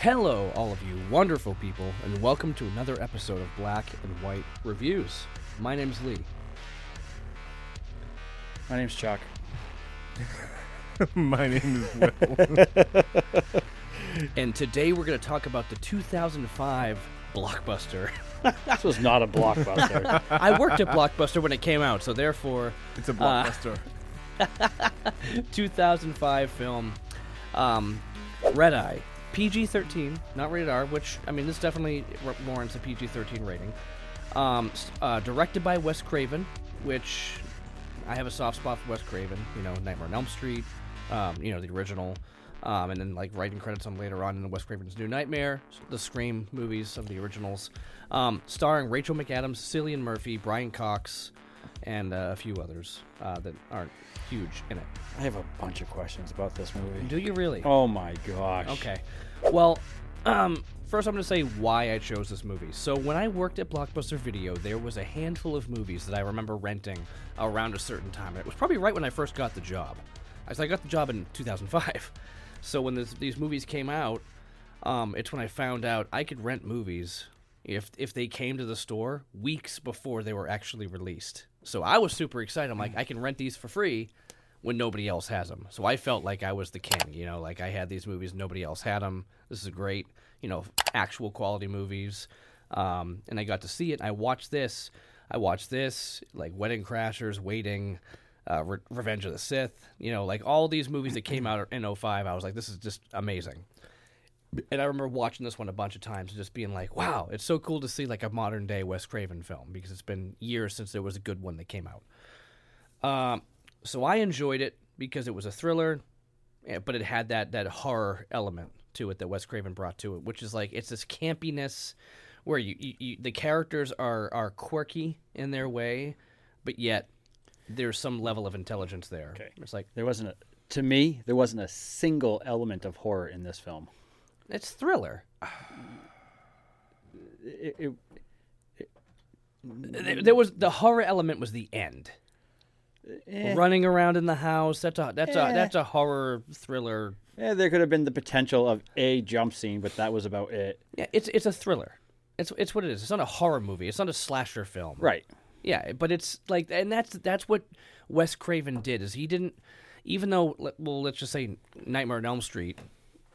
Hello, all of you wonderful people, and welcome to another episode of Black and White Reviews. My name's Lee. My name's Chuck. My name is Will. And today we're going to talk about the 2005 blockbuster. This was not a blockbuster. I worked at Blockbuster when it came out, so therefore, It's a Uh, blockbuster. 2005 film um, Red Eye. PG 13, not rated R, which, I mean, this definitely warrants a PG 13 rating. Um, uh, directed by Wes Craven, which I have a soft spot for Wes Craven. You know, Nightmare on Elm Street, um, you know, the original. Um, and then, like, writing credits on later on in Wes Craven's New Nightmare, the Scream movies of the originals. Um, starring Rachel McAdams, Cillian Murphy, Brian Cox, and uh, a few others uh, that aren't huge in it. I have a bunch of questions about this movie. Do you really? Oh my gosh. Okay. Well, um, first I'm going to say why I chose this movie. So when I worked at Blockbuster Video, there was a handful of movies that I remember renting around a certain time. It was probably right when I first got the job. I I got the job in 2005. So when this, these movies came out, um, it's when I found out I could rent movies if if they came to the store weeks before they were actually released. So I was super excited. I'm like, I can rent these for free when nobody else has them. So I felt like I was the king, you know, like I had these movies, nobody else had them. This is great, you know, actual quality movies. Um, and I got to see it. I watched this. I watched this, like Wedding Crashers, Waiting, uh, Re- Revenge of the Sith, you know, like all these movies that came out in 05. I was like, this is just amazing. And I remember watching this one a bunch of times and just being like, wow, it's so cool to see like a modern day Wes Craven film because it's been years since there was a good one that came out. Um, so I enjoyed it because it was a thriller, but it had that that horror element to it that Wes Craven brought to it, which is like it's this campiness where you, you, you the characters are are quirky in their way, but yet there's some level of intelligence there. Okay. It's like There wasn't a to me, there wasn't a single element of horror in this film. it's thriller. It, it, There, there was the horror element was the end. Eh, Running around in the house. That's a that's a Eh. that's a horror thriller. Yeah, there could have been the potential of a jump scene, but that was about it. Yeah, it's it's a thriller. It's it's what it is. It's not a horror movie. It's not a slasher film. Right. Yeah, but it's like, and that's that's what Wes Craven did. Is he didn't, even though, well, let's just say Nightmare on Elm Street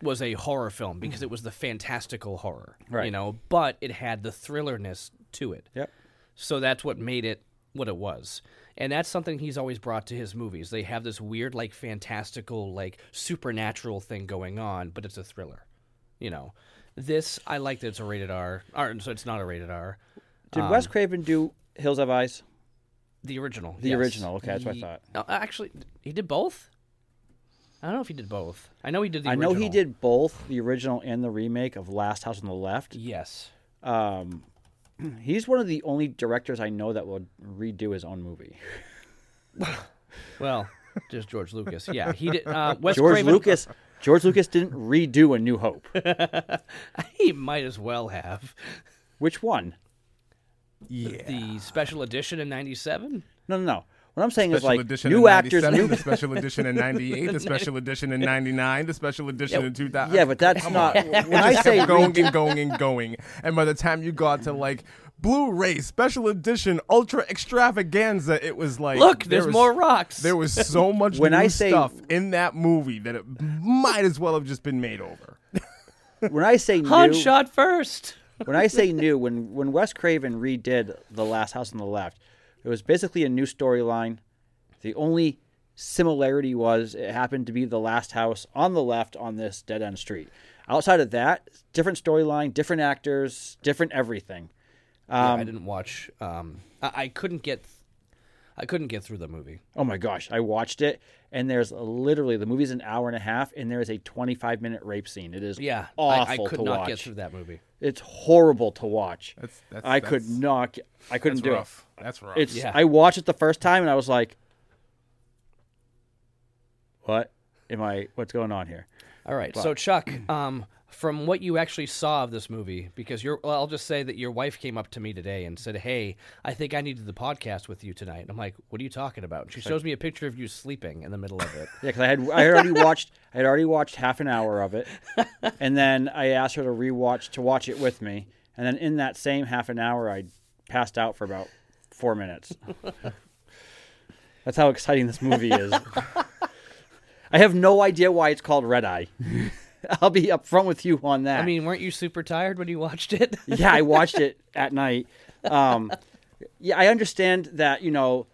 was a horror film because it was the fantastical horror, you know, but it had the thrillerness to it. Yep. So that's what made it what it was. And that's something he's always brought to his movies. They have this weird, like, fantastical, like, supernatural thing going on, but it's a thriller. You know, this I like that it's a rated R. Or, so it's not a rated R. Did Wes Craven do Hills Have Eyes? The original. The yes. original, okay, that's what I thought. No, actually, he did both. I don't know if he did both. I know he did the I know he did both the original and the remake of Last House on the Left. Yes. Um, he's one of the only directors I know that will redo his own movie. Well, just George Lucas. Yeah, he did. Uh, Wes George Craven, Lucas. George Lucas didn't redo A New Hope. He might as well have Which one? Yeah. the special edition in '97. No, no, no. What I'm saying special is like edition new in actors, 97, new. the special edition in 98, the special edition in 99, the special edition in 2000. Yeah, but that's not. When I say going and going and going. And by the time you got to like Blu-ray special edition ultra extravaganza, it was like Look, there there's was- more rocks. There was so much When new I say- stuff in that movie that it might as well have just been made over. when I say Han new, shot first. when I say new, when when Wes Craven redid The Last House on the Left, it was basically a new storyline. The only similarity was it happened to be the last house on the left on this dead end street. Outside of that, different storyline, different actors, different everything. Yeah, I didn't watch. Um, I, I couldn't get. I couldn't get through the movie. Oh my gosh, I watched it, and there's literally the movie's an hour and a half, and there is a 25 minute rape scene. It is Yeah, awful I, I could to not watch. get through that movie. It's horrible to watch. That's, that's, I could that's- not. I couldn't That's do rough. That's rough. It's. Yeah. I watched it the first time, and I was like, "What am I? What's going on here?" All right, so Chuck, um, from what you actually saw of this movie, because your well, I'll just say that your wife came up to me today and said, "Hey, I think I needed the podcast with you tonight." And I'm like, "What are you talking about?" And she shows me a picture of you sleeping in the middle of it. Yeah, because I had I had already watched I had already watched half an hour of it, and then I asked her to rewatch to watch it with me, and then in that same half an hour, I passed out for about four minutes. That's how exciting this movie is. I have no idea why it's called Red Eye. I'll be upfront with you on that. I mean, weren't you super tired when you watched it? yeah, I watched it at night. Um, yeah, I understand that you know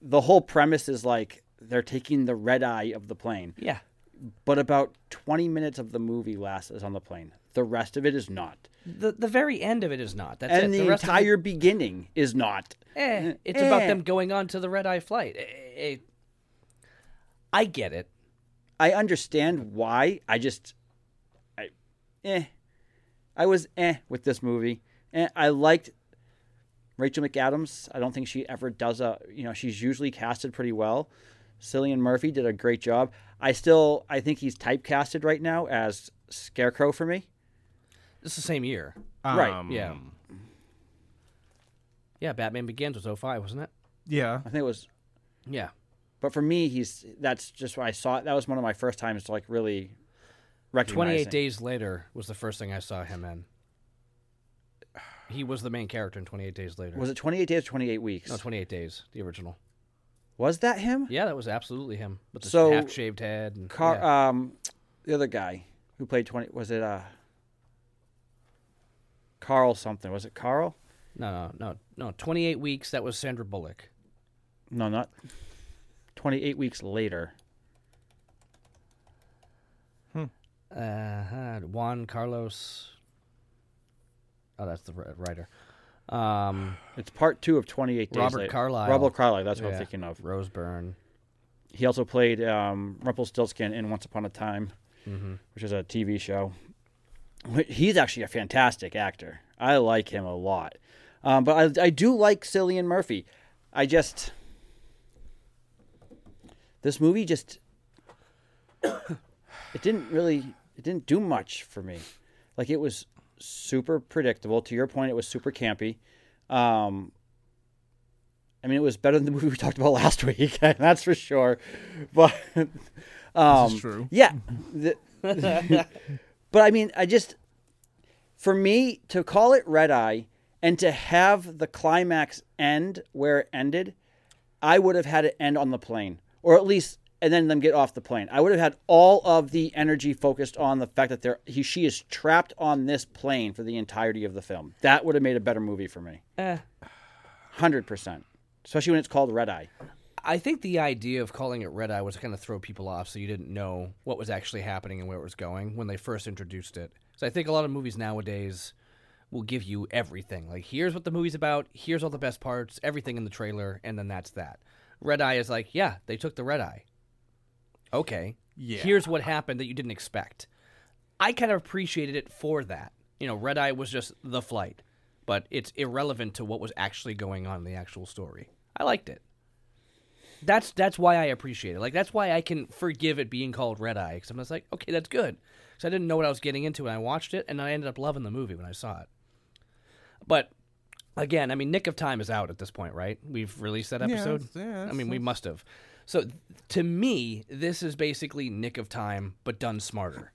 the whole premise is like they're taking the red eye of the plane, yeah. But about twenty minutes of the movie lasts is on the plane. The rest of it is not, The the very end of it is not. That's and it. the, the rest of it- entire beginning is not. Eh, it's about Eh. them going on to the red eye flight. Eh, eh, I get it. I understand why. I just, I, eh, I was eh with this movie. Eh, I liked Rachel McAdams. I don't think she ever does a. You know, she's usually casted pretty well. Cillian Murphy did a great job. I still, I think he's typecasted right now as Scarecrow for me. It's the same year. Right, Um, yeah. Yeah, Batman Begins was 05, wasn't it? Yeah. I think it was, Yeah. but for me, he's that's just why I saw. That was one of my first times to like really recognize. 28. Days Later was the first thing I saw him in. He was the main character in 28 Days Later. Was it 28 days or 28 weeks? No, 28 Days, the original. Was that him? Yeah, that was absolutely him with the So- half shaved head. And, Car, yeah. um, the other guy who played twenty was it uh Carl something? Was it Carl? no, no, no, no. 28 weeks, that was Sandra Bullock. No, not twenty eight weeks later. Hmm. Uh, Juan Carlos. Oh, that's the ri- writer. Um, It's part two of twenty eight days. Robert later. Carlyle. Robert Carlyle. That's what yeah, I'm thinking of. Rose Byrne. He also played um, Rumpelstiltskin in Once Upon a Time, Mm-hmm. which is a TV show. Wh- He's actually a fantastic actor. I like him a lot. Um, but I, I do like Cillian Murphy. I just this movie just it didn't really it didn't do much for me. Like it was super predictable. To your point, it was super campy. Um, I mean, it was better than the movie we talked about last week. that's for sure. But um, is true. Yeah. The- but I mean, I just for me to call it Red Eye and to have the climax end where it ended, I would have had it end on the plane, or at least, and then them get off the plane. I would have had all of the energy focused on the fact that they're he she is trapped on this plane for the entirety of the film. That would have made a better movie for me, Eh. hundred percent. Especially when it's called Red Eye. I think the idea of calling it Red Eye was to kind of throw people off so you didn't know what was actually happening and where it was going when they first introduced it. So I think a lot of movies nowadays will give you everything. Like, here's what the movie's about, here's all the best parts, everything in the trailer, and then that's that. Red Eye is like, yeah, they took the Red Eye. Okay. Yeah. Here's what happened that you didn't expect. I kind of appreciated it for that. You know, Red Eye was just the flight, but it's irrelevant to what was actually going on in the actual story. I liked it that's that's why I appreciate it. Like that's why I can forgive it being called Red Eye because I'm just like, okay, that's good. Because I didn't know what I was getting into when I watched it, and I ended up loving the movie when I saw it. But again, I mean, Nick of Time is out at this point, right? We've released that Yeah, episode. it's- yeah, I mean, we must have. So to me, this is basically Nick of Time, but done smarter.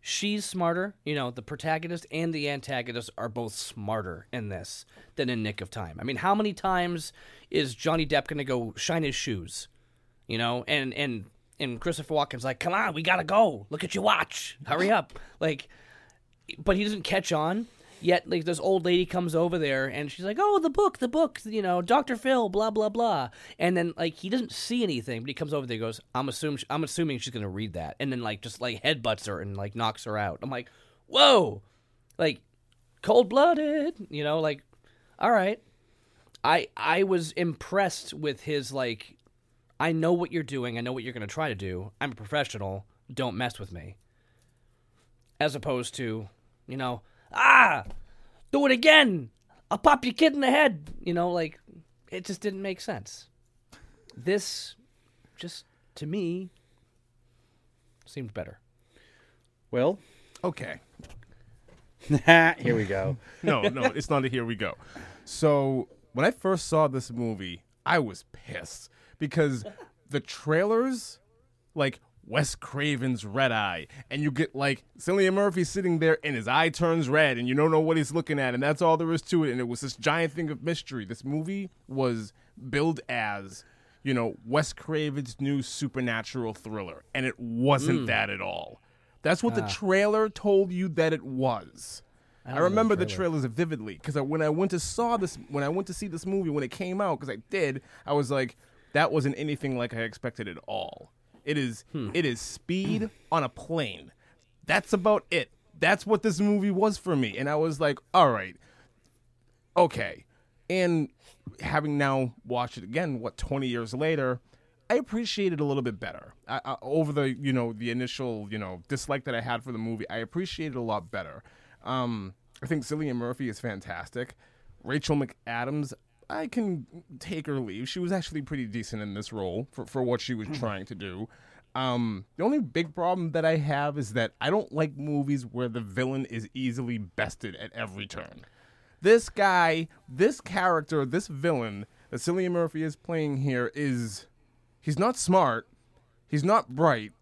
She's smarter. You know, the protagonist and the antagonist are both smarter in this than in Nick of Time. I mean, how many times is Johnny Depp going to go shine his shoes? You know, and and and Christopher Walken's like, "Come on, we gotta go. Look at your watch. Hurry up!" Like, but he doesn't catch on. Yet, like this old lady comes over there and she's like, "Oh, the book, the book, you know, Doctor Phil, blah blah blah." And then like he doesn't see anything, but he comes over there, and goes, "I'm assuming, I'm assuming she's gonna read that," and then like just like headbutts her and like knocks her out. I'm like, "Whoa!" Like cold blooded, you know, like all right. I I was impressed with his like I know what you're doing. I know what you're to try to do. I'm a professional. Don't mess with me. As opposed to, you know, ah, do it again. I'll pop your kid in the head. You know, like it just didn't make sense. This just to me seemed better. Well, Okay. Here we go. No, no, it's not a here we go. So when I first saw this movie, I was pissed because the trailers, like Wes Craven's Red Eye, and you get like Cillian Murphy sitting there and his eye turns red and you don't know what he's looking at, and that's all there is to it. And it was this giant thing of mystery. This movie was billed as, you know, Wes Craven's new supernatural thriller, and it wasn't that at all. That's what the trailer told you that it was. I, remember the trailers vividly because when I went to saw this, when I went to see this movie when it came out, because I did, I was like, that wasn't anything like I expected at all. It is, it is speed on a plane. That's about it. That's what this movie was for me, and I was like, all right, okay. And having now watched it again, what twenty years later, I appreciate it a little bit better. I, I, over the you know the initial you know dislike that I had for the movie, I appreciate it a lot better. Um, I think Cillian Murphy is fantastic. Rachel McAdams, I can take or leave. She was actually pretty decent in this role for for what she was trying to do. Um, the only big problem that I have is that I don't like movies where the villain is easily bested at every turn. This guy, this character, this villain that Cillian Murphy is playing here is he's not smart, he's not bright.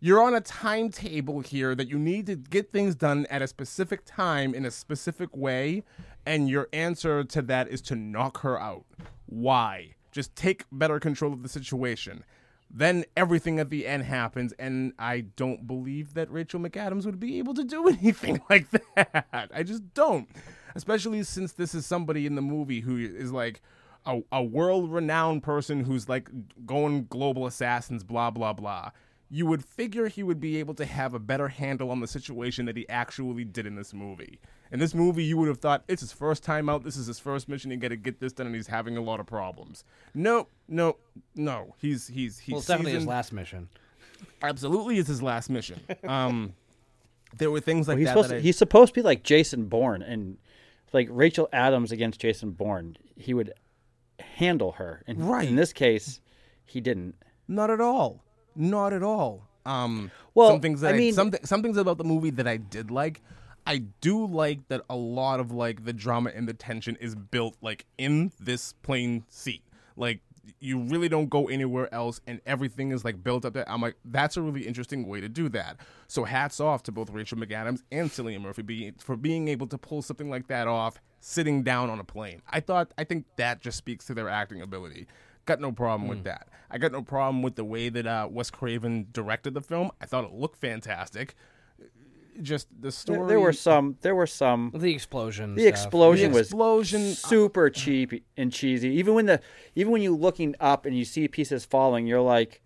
You're on a timetable here that you need to get things done at a specific time in a specific way, and your answer to that is to knock her out. Why? Just take better control of the situation. Then everything at the end happens, and I don't believe that Rachel McAdams would be able to do anything like that. I just don't. Especially since this is somebody in the movie who is like a, a world renowned person who's like going global assassins, blah, blah, blah. You would figure he would be able to have a better handle on the situation that he actually did in this movie. In this movie, you would have thought it's his first time out. This is his first mission. He got to get this done, and he's having a lot of problems. Nope, nope, no. He's he's he's Well, it's definitely his last mission. Absolutely, is his last mission. Um, there were things like Well, he's that. supposed that to, I- he's supposed to be like Jason Bourne and like Rachel Adams against Jason Bourne. He would handle her. And Right. in this case, he didn't. Not at all. Not at all. Um, Well, some things that I I mean- some, some things about the movie that I did like. I do like that a lot of like the drama and the tension is built like in this plane seat. Like you really don't go anywhere else, and everything is like built up there. I'm like, that's a really interesting way to do that. So hats off to both Rachel McAdams and Cillian Murphy being, for being able to pull something like that off sitting down on a plane. I thought I think that just speaks to their acting ability. Got no problem with that. I got no problem with the way that uh, Wes Craven directed the film. I thought it looked fantastic. Just the story. there were some. There were some. The explosion. The stuff. explosion The was explosion- super cheap and cheesy. Even when the even when you looking up and you see pieces falling, you're like,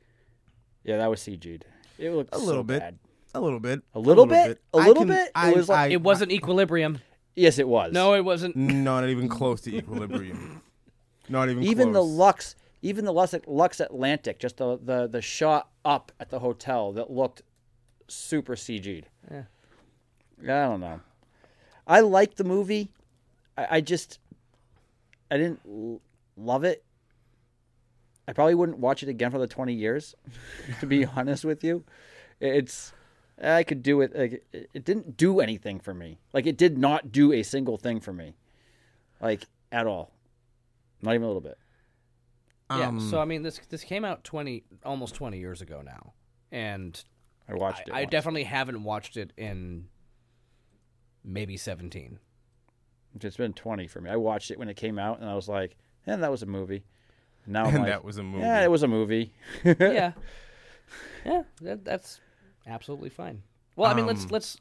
yeah, that was CG'd. It looked a so little bit. bad. A little bit. A little bit? A little can- bit? It was like- I- It wasn't equilibrium. Yes, it was. No, it wasn't. not even close to equilibrium. Not even even the. Lux, even the Lux, Atlantic, just the, the the shot up at the hotel that looked super CG'd. Yeah. I don't know. I liked the movie. I, I just I didn't l- love it. I probably wouldn't watch it again for the twenty years. to be honest with you, it's I could do it. Like, it it didn't do anything for me. Like it did not do a single thing for me, like at all. Not even a little bit. Yeah. Um, So I mean, this this came out twenty, almost twenty years ago now, and I watched it. I, I definitely haven't watched it in maybe seventeen. It's been 20 for me. I watched it when it came out, and I was like, "And that was a movie." Now And like, that was a movie. Yeah, it was a movie. yeah, yeah, that, that's absolutely fine. Well, I mean, let's Um, let's,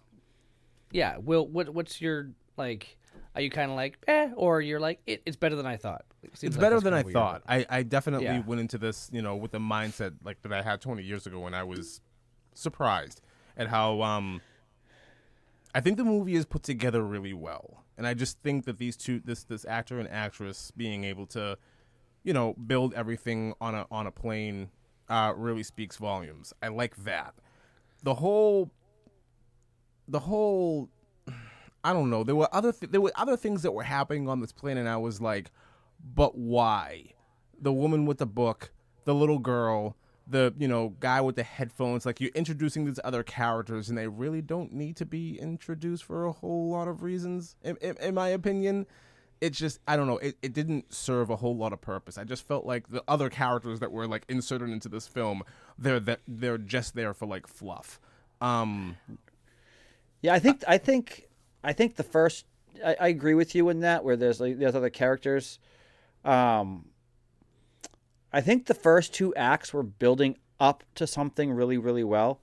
yeah. Will, what what's your like? Are you kind of like eh, or you're like it, it's better than I thought? It's like better than I you're thought. I, I definitely Yeah. went into this, you know, with the mindset like that I had 20 years ago, and I was surprised at how um. I think the movie is put together really well, and I just think that these two, this this actor and actress, being able to, you know, build everything on a on a plane, uh, really speaks volumes. I like that. The whole, the whole I don't know. There were other th- there were other things that were happening on this plane, and I was like, but why? The woman with the book, the little girl, the you know guy with the headphones. Like you're introducing these other characters, and they really don't need to be introduced for a whole lot of reasons. In, in, in my opinion, it's just I don't know. It, it didn't serve a whole lot of purpose. I just felt like the other characters that were like inserted into this film, they're that they're just there for like fluff. Um, Yeah, I think I think I think the first I, I agree with you in that where there's like there's other characters. Um, I think the first two acts were building up to something really really well.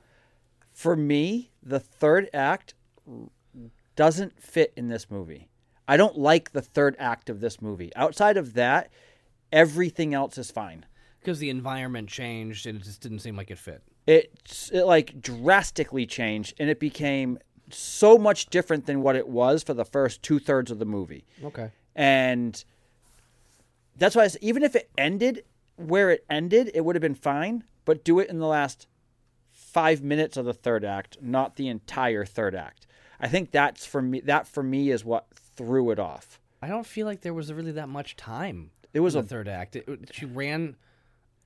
For me, the third act doesn't fit in this movie. I don't like the third act of this movie. Outside of that, everything else is fine. Because the environment changed and it just didn't seem like it fit. it, it like drastically changed and it became so much different than what it was for the first two thirds of the movie. Okay. And that's why I said, even if it ended where it ended, it would have been fine, but do it in the last five minutes of the third act, not the entire third act. I think that's for me, that for me is what threw it off. I don't feel like there was really that much time. It was a the third act. It, it- she ran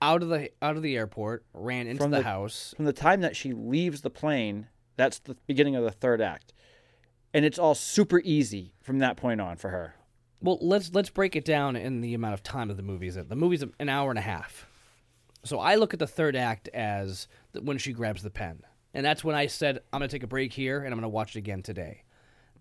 out of the out of the airport, ran into the, the- house. from the time that she leaves the plane, that's the beginning of the third act. And it's all super easy from that point on for her. Well, let's let's break it down in the amount of time that the movie's in. The movie's an hour and a half. So I look at the third act as when she grabs the pen, and that's when I said I'm gonna take a break here and I'm gonna watch it again today.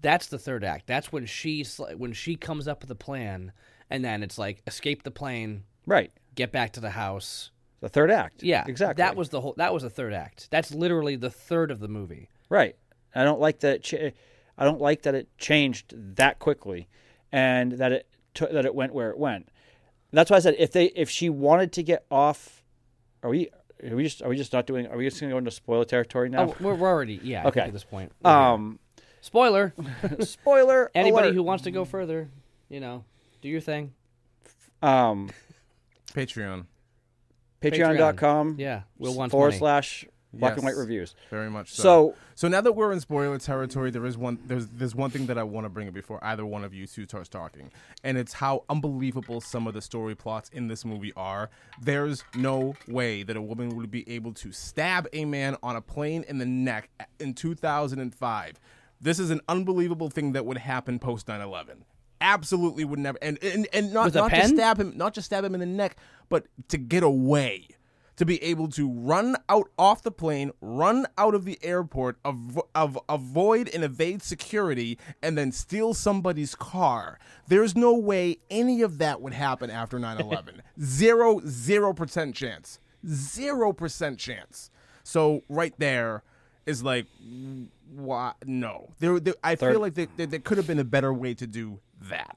That's the third act. That's when she when she comes up with a plan, and then it's like escape the plane, Right. get back to the house. The third act. Yeah, exactly. That was the whole. That was the third act. That's literally the third of the movie. right. I don't like that. It ch- I don't like that it changed that quickly, and that it t- that it went where it went. That's why I said if they if she wanted to get off, are we are we just are we just not doing? Are we just going to go into spoiler territory now? Oh, we're, we're already yeah. Okay. at this point. we're um, spoiler. spoiler. Anybody alert. who wants to go further, you know, do your thing. um Patreon, patreon.com Yeah, we'll wants forward money. slash black and white reviews. very much so. So So now that we're in spoiler territory, there is one there's there's one thing that I want to bring up before either one of you two starts talking, and it's how unbelievable some of the story plots in this movie are. There's no way that a woman would be able to stab a man on a plane in the neck in 2005. This is an unbelievable thing that would happen post 9/11. Absolutely would never, and and, and not not just stab him, not just stab him in the neck, but to get away to be able to run out off the plane, run out of the airport, av- av- avoid and evade security, and then steal somebody's car. There's no way any of that would happen after 9 11. zero, zero percent chance. Zero percent chance. So, right there is like, why? No. There, there, I Third- feel like there, there, there could have been a better way to do that.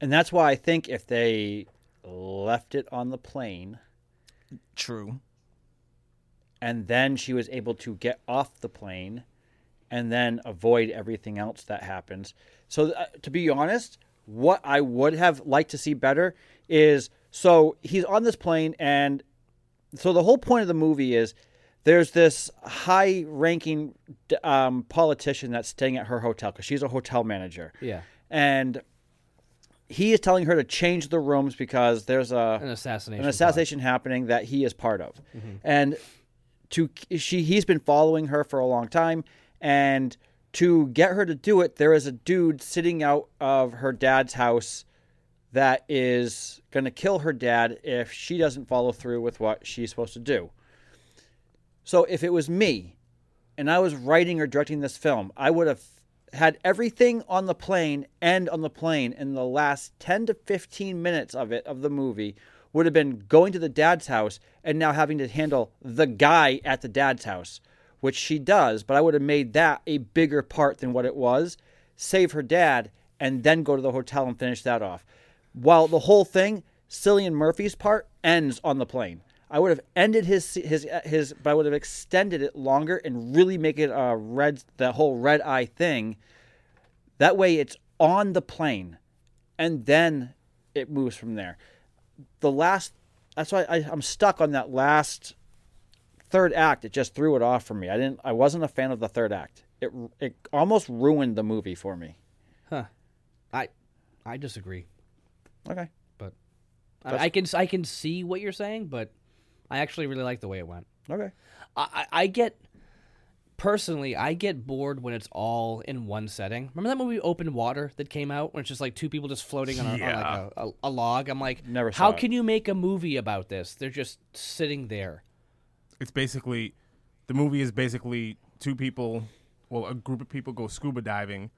and that's why I think if they left it on the plane True. and then she was able to get off the plane and then avoid everything else that happens. So uh, to be honest, what I would have liked to see better is so he's on this plane and so the whole point of the movie is there's this high ranking um, politician that's staying at her hotel because she's a hotel manager Yeah, and he is telling her to change the rooms because there's a an assassination. an assassination happening that he is part of, mm-hmm. and to she he's been following her for a long time, and to get her to do it, there is a dude sitting out of her dad's house that is going to kill her dad if she doesn't follow through with what she's supposed to do. So if it was me, and I was writing or directing this film, I would have had everything on the plane and on the plane in the last 10 to 15 minutes of it of the movie would have been going to the dad's house and now having to handle the guy at the dad's house which she does but i would have made that a bigger part than what it was save her dad and then go to the hotel and finish that off. While the whole thing cillian murphy's part ends on the plane I would have ended his his uh, his, but I would have extended it longer and really make it a red the whole red eye thing. That way, it's on the plane, and then it moves from there. The last, that's why I, I'm stuck on that last third act. It just threw it off for me. I didn't. I wasn't a fan of the third act. It it almost ruined the movie for me. Huh. I I disagree, Okay. but I, I can I can see what you're saying, but I actually really like the way it went. Okay. I, I get personally, I get bored when it's all in one setting. Remember that movie Open Water that came out when it's just like two people just floating on, a, on like a, a, a log? I'm like, Never how it. can you make a movie about this? They're just sitting there. It's basically the movie is basically two people, well, a group of people go scuba diving.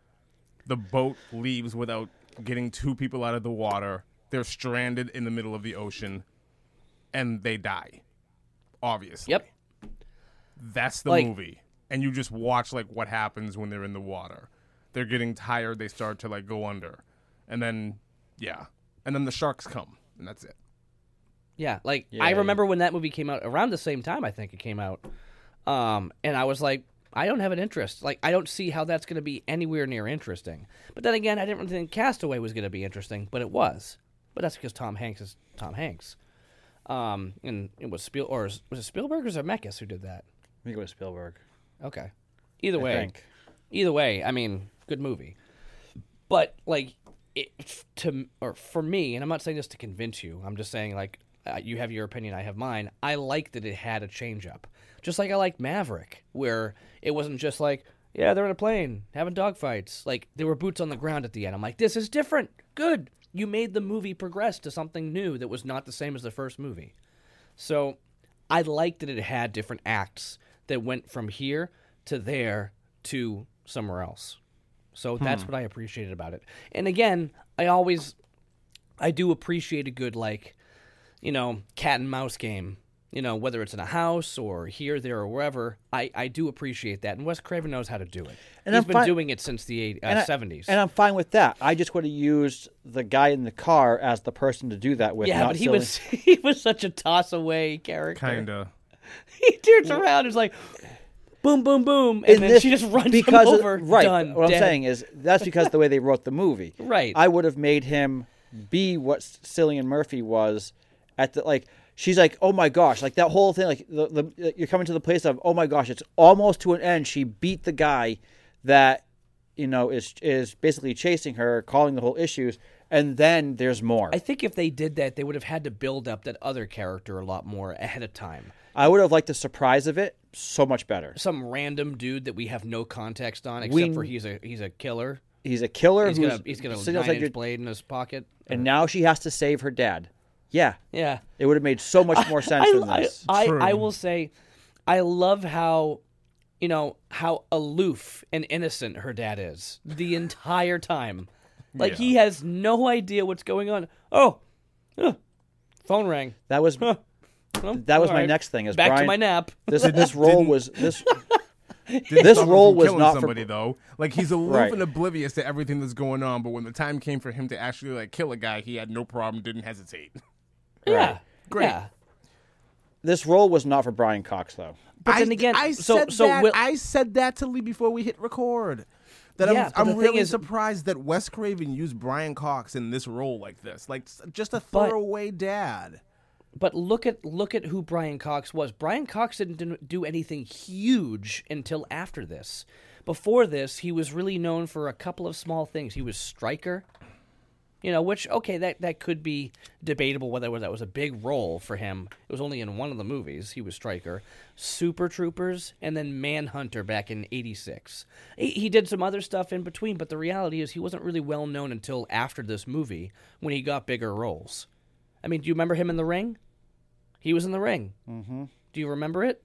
The boat leaves without getting two people out of the water. They're stranded in the middle of the ocean, and they die. Obviously, Yep. That's the Like- movie. And you just watch like what happens when they're in the water. They're getting tired, they start to like go under. And then yeah. And then the sharks come, and that's it. Yeah, like Yeah, I yeah. remember when that movie came out around the same time I think it came out. Um and I was like I don't have an interest. Like I don't see how that's going to be anywhere near interesting. But then again, I didn't really think Castaway was going to be interesting, but it was. But that's because Tom Hanks is Tom Hanks. Um and it was Spiel or was it Spielberg or Zemeckis who did that? I think it was Spielberg. Okay. Either I way, think. either way, I mean, good movie. But like it to or for me, and I'm not saying this to convince you. I'm just saying like uh, you have your opinion, I have mine. I like that it had a change up. Just like I like Maverick, where it wasn't just like yeah, they're in a plane having dogfights. Like there were boots on the ground at the end. I'm like, this is different. Good. You made the movie progress to something new that was not the same as the first movie. So I liked that it had different acts that went from here to there to somewhere else. So that's hmm. what I appreciated about it. And again, I always I do appreciate a good like, you know, cat and mouse game. You know, whether it's in a house or here, there, or wherever, I, I do appreciate that. And Wes Craven knows how to do it. And He's I'm been fine- doing it since the eight- uh, And I- 70s. And I'm fine with that. I just would have used the guy in the car as the person to do that with. yeah, not but he silly- was he was such a toss away character. Kinda. He turns around, and is like, boom, boom, boom, and in then this- she just runs because him of- over. right. Done. what dead. I'm saying is that's because the way they wrote the movie. Right. I would have made him be what Cillian Murphy was at the like. She's like, oh my gosh, like that whole thing. Like the, the you're coming to the place of, oh my gosh, it's almost to an end. She beat the guy that you know is is basically chasing her, calling the whole issues, and then there's more. I think if they did that, they would have had to build up that other character a lot more ahead of time. I would have liked the surprise of it so much better. Some random dude that we have no context on, except We- for he's a he's a killer. He's a killer He's who's got a, he's got a nine outside inch blade in his pocket. and now she has to save her dad. Yeah, Yeah, it would have made so much more sense I, than I, this. I, True. I will say, I love how, you know, how aloof and innocent her dad is the entire time. Like he has no idea what's going on. Oh, huh, phone rang. that was Well, that was my right. next thing. Is Back Brian, to my nap. this this role was this This role was killing not for- somebody though. Like he's aloof Right. and oblivious to everything that's going on, but when the time came for him to actually like kill a guy, he had no problem, didn't hesitate. Yeah, Great. Yeah. this role was not for Brian Cox though. But I, then again, I so said so that. Will, I said that to Lee before we hit record. That Yeah, I'm, I'm really is- surprised that Wes Craven used Brian Cox in this role like this, like just a But- throwaway dad. But look at look at who Brian Cox was. Brian Cox didn't do- do anything huge until after this. Before this, he was really known for a couple of small things. He was Stryker, you know, which okay, that that could be debatable whether that was a big role for him. It was only in one of the movies. He was Stryker, Super Troopers, and then Manhunter back in '86. He, he did some other stuff in between, but the reality is he wasn't really well known until after this movie when he got bigger roles. I mean, do you remember him in The Ring? He was in The Ring. Mm-hmm. Do you remember it?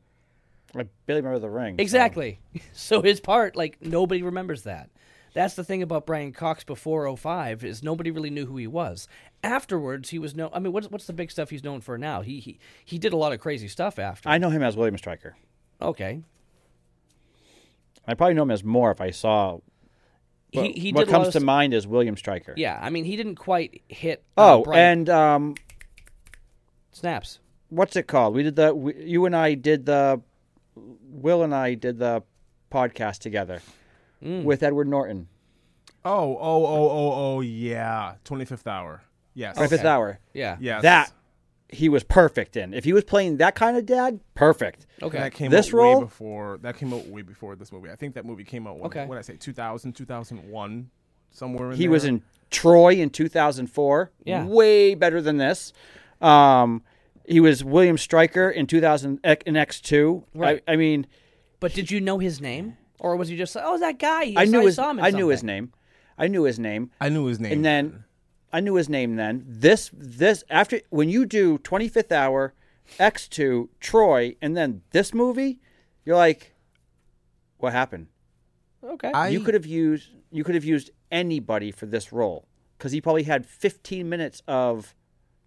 I barely remember the ring. so- Exactly. So his part, like nobody remembers that. That's the thing about Brian Cox before 05 is nobody really knew who he was. Afterwards, he was known. I mean, what's what's the big stuff he's known for now? He he he did a lot of crazy stuff after. I know him as William Stryker. okay. I probably know him as more if I saw. He What, he what did a lot comes to mind is William Stryker. Yeah, I mean, he didn't quite hit. uh, Oh, Brian and um, snaps. what's it called? We did the. We, you and I did the. Will and I did the podcast together Mm. with Edward Norton. Oh, oh, oh, oh, oh, yeah. 25th hour. Yes. Right, Fifth Hour. Yeah. Yes. That he was perfect in. If he was playing that kind of dad, perfect. Okay. That came This out role- way before. That came out way before this movie. I think that movie came out. When, Okay. What did I say? 2000, 2001, somewhere in there? He there. was in Troy in 2004. Yeah. Way better than this. Um, He was William Stryker in 2000 in X2. Right. I, I mean, But did you know his name, or was he just like, oh, that guy? I Yes, knew his saw him in I knew his name. I knew his name. I knew his name. And then I knew his name then. This this after when you do 25th hour, X2, Troy, and then this movie, you're like what happened? Okay. I, you could have used you could have used anybody for this role cuz he probably had 15 minutes of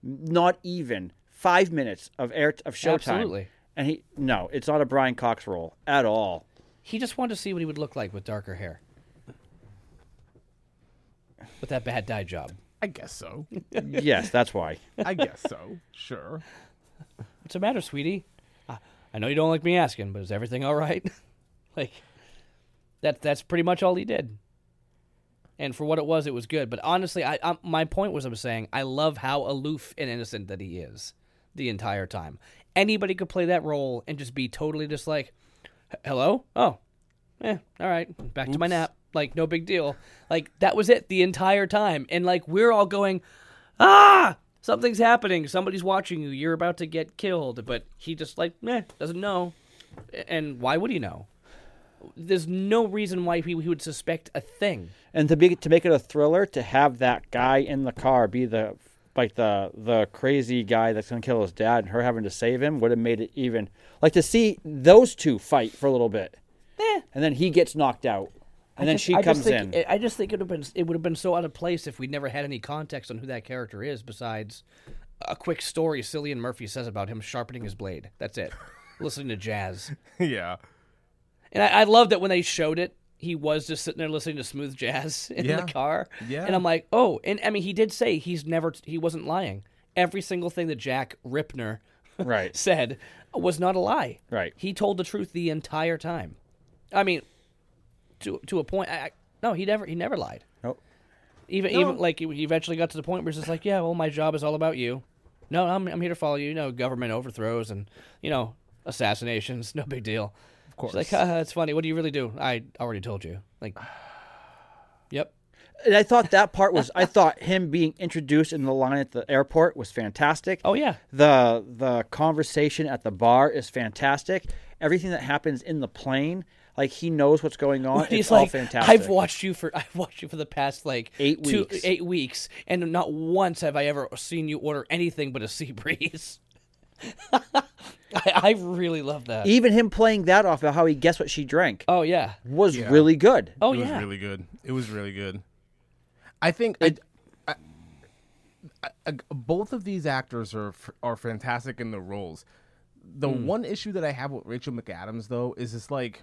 not even 5 minutes of air of showtime. Absolutely. And he no, it's not a Brian Cox role at all. He just wanted to see what he would look like with darker hair. With that bad dye job. I guess so. yes, that's why. I guess so. Sure. What's the matter, sweetie? I, I know you don't like me asking, but is everything all right? like, that that's pretty much all he did. And for what it was, it was good. But honestly, I, I my point was, I was saying, I love how aloof and innocent that he is the entire time. Anybody could play that role and just be totally just like, "H- hello, oh, eh, all right, back to my nap. Like, no big deal. Like that was it the entire time. And like we're all going, ah, something's happening. Somebody's watching you. You're about to get killed. But he just like, eh, doesn't know. And why would he know? There's no reason why he, he would suspect a thing. and to be to make it a thriller to have that guy in the car be the like the the crazy guy that's gonna kill his dad and her having to save him would have made it even like to see those two fight for a little bit Eh. and then he gets knocked out and then just- she I comes think- in I just think it would have been it would have been so out of place if we'd never had any context on who that character is besides a quick story Cillian Murphy says about him sharpening his blade. That's it. Listening to jazz. yeah. And I, I love that when they showed it, he was just sitting there listening to smooth jazz in Yeah. the car. Yeah. And I'm like, oh, and I mean, he did say he's never, he wasn't lying. Every single thing that Jack Rippner right said was not a lie. Right. He told the truth the entire time. I mean, to to a point. I, I, no, he never he never lied. Nope. Even even like he eventually got to the point where he's just like, yeah, well, my job is all about you. No, I'm I'm here to follow you. You know, government overthrows and you know assassinations. No big deal. Of course. She's like, Haha, that's funny. What do you really do? I already told you. Like, yep. and i thought that part was i thought him being introduced in the line at the airport was fantastic Oh yeah. the the conversation at the bar is fantastic everything that happens in the plane like he knows what's going on He's it's all like, fantastic I've watched you for I've watched you for the past like Eight two, weeks. eight weeks, and not once have I ever seen you order anything but a sea breeze. I, I really love that. even him playing that off about how he guessed what she drank oh yeah. was Yeah. really good. Oh it was yeah. really good. It was really good. I think I, I, I- I- both of these actors are f- are fantastic in their roles. The Hmm. one issue that I have with Rachel McAdams though is it's like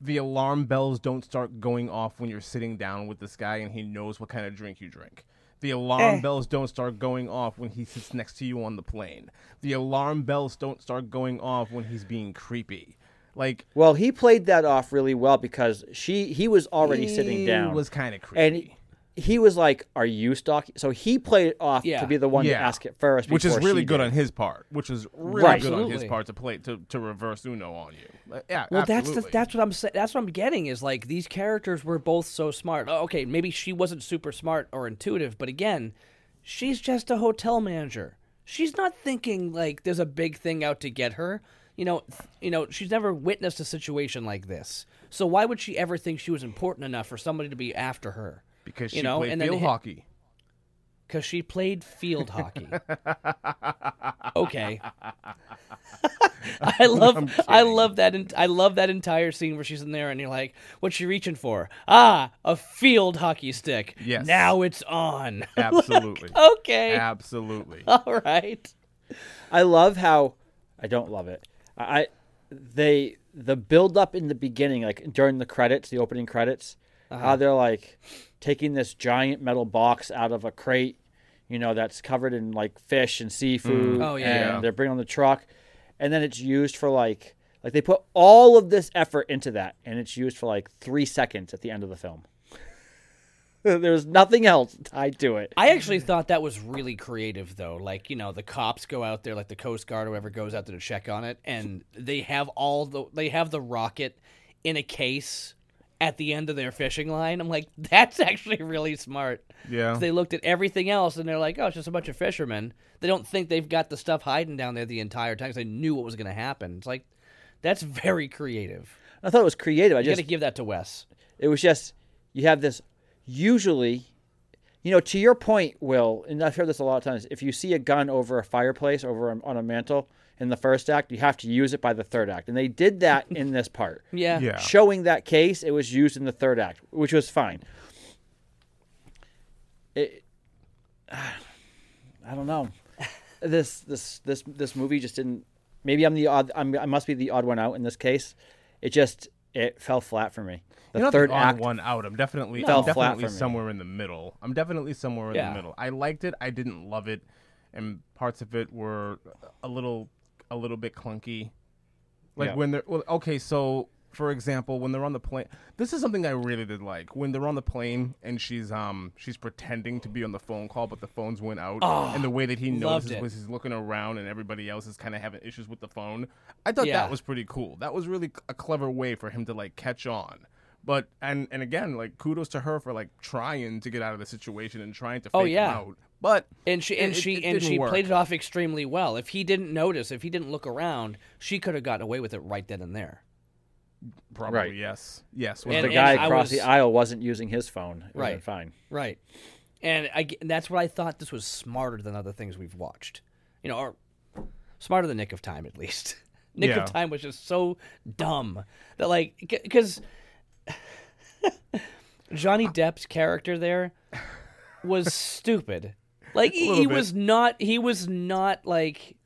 the alarm bells don't start going off when you're sitting down with this guy and he knows what kind of drink you drink. The alarm Eh. bells don't start going off when he sits next to you on the plane. The alarm bells don't start going off when he's being creepy. Like Well, he played that off really well because she he was already sitting down was kind of creepy. and he was like, "Are you stalking?" So he played off Yeah. to be the one to ask it first, which is really good did. on his part. Which is really Right. good on his part to play to, to reverse Uno on you. Uh, yeah, Well, that's the, that's what I'm sa- that's what I'm getting is like these characters were both so smart. Oh, okay, maybe she wasn't super smart or intuitive, but again, she's just a hotel manager. She's not thinking like there's a big thing out to get her. You know, th- you know, she's never witnessed a situation like this. So why would she ever think she was important enough for somebody to be after her? Because she you know, played and field hit- hockey. Because she played field hockey. okay. I love I love that en- I love that entire scene where she's in there and you're like, what's she reaching for? Ah, a field hockey stick. Yes. Now it's on. Absolutely, okay. absolutely. All right. I love how I don't love it. I they the build up in the beginning, like during the credits, the opening credits, Uh-huh. how they're like taking this giant metal box out of a crate, you know, that's covered in like fish and seafood. Oh, yeah. and Yeah. they're bringing on the truck, and then it's used for like like they put all of this effort into that, and it's used for like three seconds at the end of the film. There's nothing else tied to it. I actually thought that was really creative, though. Like, you know, the cops go out there, like the Coast Guard or whoever goes out there to check on it, and they have all the they have the rocket in a case, at the end of their fishing line. I'm like, that's actually really smart. Yeah. They looked at everything else and they're like, oh, it's just a bunch of fishermen. They don't think they've got the stuff hiding down there the entire time 'cause they knew what was going to happen. It's like, that's very creative. I thought it was creative. I You got to give that to Wes. it was just you have this usually you know to your point will and i've heard this a lot of times if you see a gun over a fireplace over a, on a mantle in the first act you have to use it by the third act and they did that in this part Yeah. Yeah. showing that case it was used in the third act which was fine it, i don't know this this this this movie just didn't maybe i'm the odd I'm, i must be the odd one out in this case it just it fell flat for me the You're not third the odd act one out. I'm definitely, Fell I'm flat definitely for me. somewhere in the middle. I'm definitely somewhere in Yeah. the middle. I liked it. I didn't love it, and parts of it were a little, a little bit clunky. Like Yeah. when they're well, okay. So for example, when they're on the plane, this is something I really did like. When they're on the plane and she's um she's pretending to be on the phone call, but the phones went out, oh, and the way that he notices was he's looking around and everybody else is kind of having issues with the phone. I thought Yeah. that was pretty cool. That was really a clever way for him to like catch on. But and and again, like kudos to her for like trying to get out of the situation and trying to fake Oh, yeah. out. But And she and it- she it and she work. played it off extremely well. If he didn't notice, if he didn't look around, she could have gotten away with it right then and there. probably Right. yes, yes. And- the guy across was- the aisle wasn't using his phone. It Right. fine. Right. And I g- and that's what I thought this was smarter than other things we've watched. You know, or smarter than Nick of Time at least. Nick Yeah. of Time was just so dumb that like because Johnny Depp's character there was stupid. Like he, he was not he was not like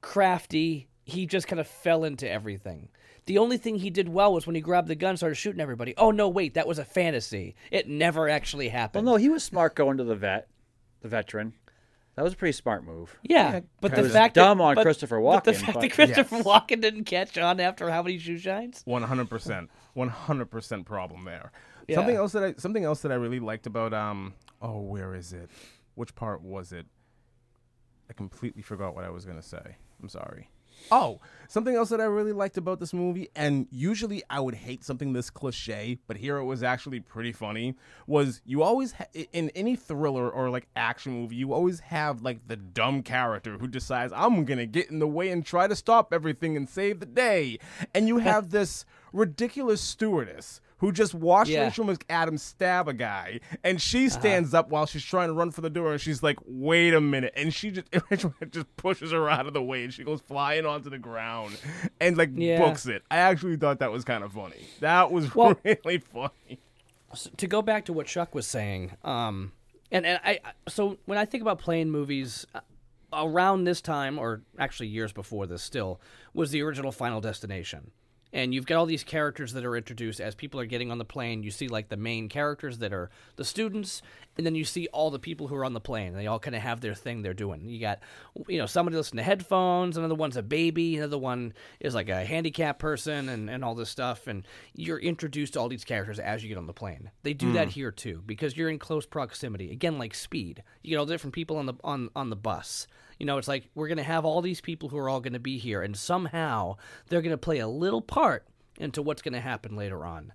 crafty. He just kind of fell into everything. The only thing he did well was when he grabbed the gun and started shooting everybody. Oh no, wait, that was a fantasy. It never actually happened. Well, no, he was smart going to the vet, the veteran. That was a pretty smart move. Yeah, but the was fact dumb that, on but- Christopher but the fact but- that Christopher Yes. Walken didn't catch on after how many shoe shines? One hundred percent, one hundred percent problem there. Yeah. Something else that I something else that I really liked about um oh where is it? Which part was it? I completely forgot what I was gonna say. I'm sorry. Oh, something else that I really liked about this movie, and usually I would hate something this cliche, but here it was actually pretty funny. Was you always ha- in any thriller or like action movie, you always have like the dumb character who decides I'm gonna get in the way and try to stop everything and save the day, and you have this ridiculous stewardess who just watched Yeah. Rachel McAdams stab a guy, and she stands up while she's trying to run for the door, and she's like, "Wait a minute!" And she just Rachel just pushes her out of the way, and she goes flying onto the ground, and like Yeah. books it. I actually thought that was kind of funny. That was Well- really funny. S- to go back to what Chuck was saying, um, and and I I- so when I think about playing movies, uh, around this time, or actually years before this, still was the original Final Destination. And you've got all these characters that are introduced as people are getting on the plane. You see like the main characters that are the students, and then you see all the people who are on the plane. They all kind of have their thing they're doing. You got, you know, somebody listening to headphones. Another one's a baby. Another one is like a handicapped person, and, and all this stuff. And you're introduced to all these characters as you get on the plane. They do that hmm. here too because you're in close proximity. Again, like Speed. You get all different people on the on on the bus. You know, it's like we're going to have all these people who are all going to be here, and somehow they're going to play a little part into what's going to happen later on.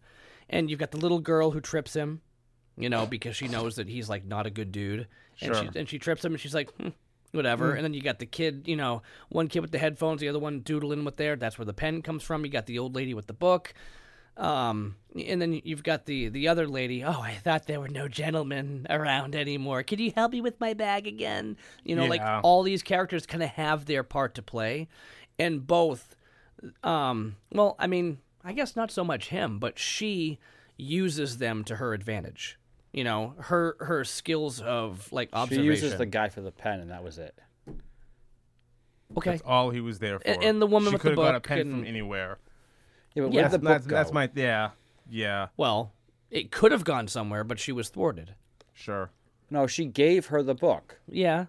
And you've got the little girl who trips him, you know, because she knows that he's like not a good dude, and Sure. she and she trips him, and she's like, hmm, whatever. And then you got the kid, you know, one kid with the headphones, the other one doodling with there. That's where the pen comes from. You got the old lady with the book. Um, and then you've got the the other lady. Oh, I thought there were no gentlemen around anymore. Could you help me with my bag again? You know, like all these characters kind of have their part to play, and both. Um, well, I mean, I guess not so much him, but she uses them to her advantage. You know, her her skills of like She uses the guy for the pen, and that was it. okay, That's all he was there for. And- and the woman she with the could have got a pen and- from anywhere. Yeah, but Yeah, where did the book That's, go? that's my yeah yeah well, it could have gone somewhere, but she was thwarted. sure. No, she gave her the book, Yeah.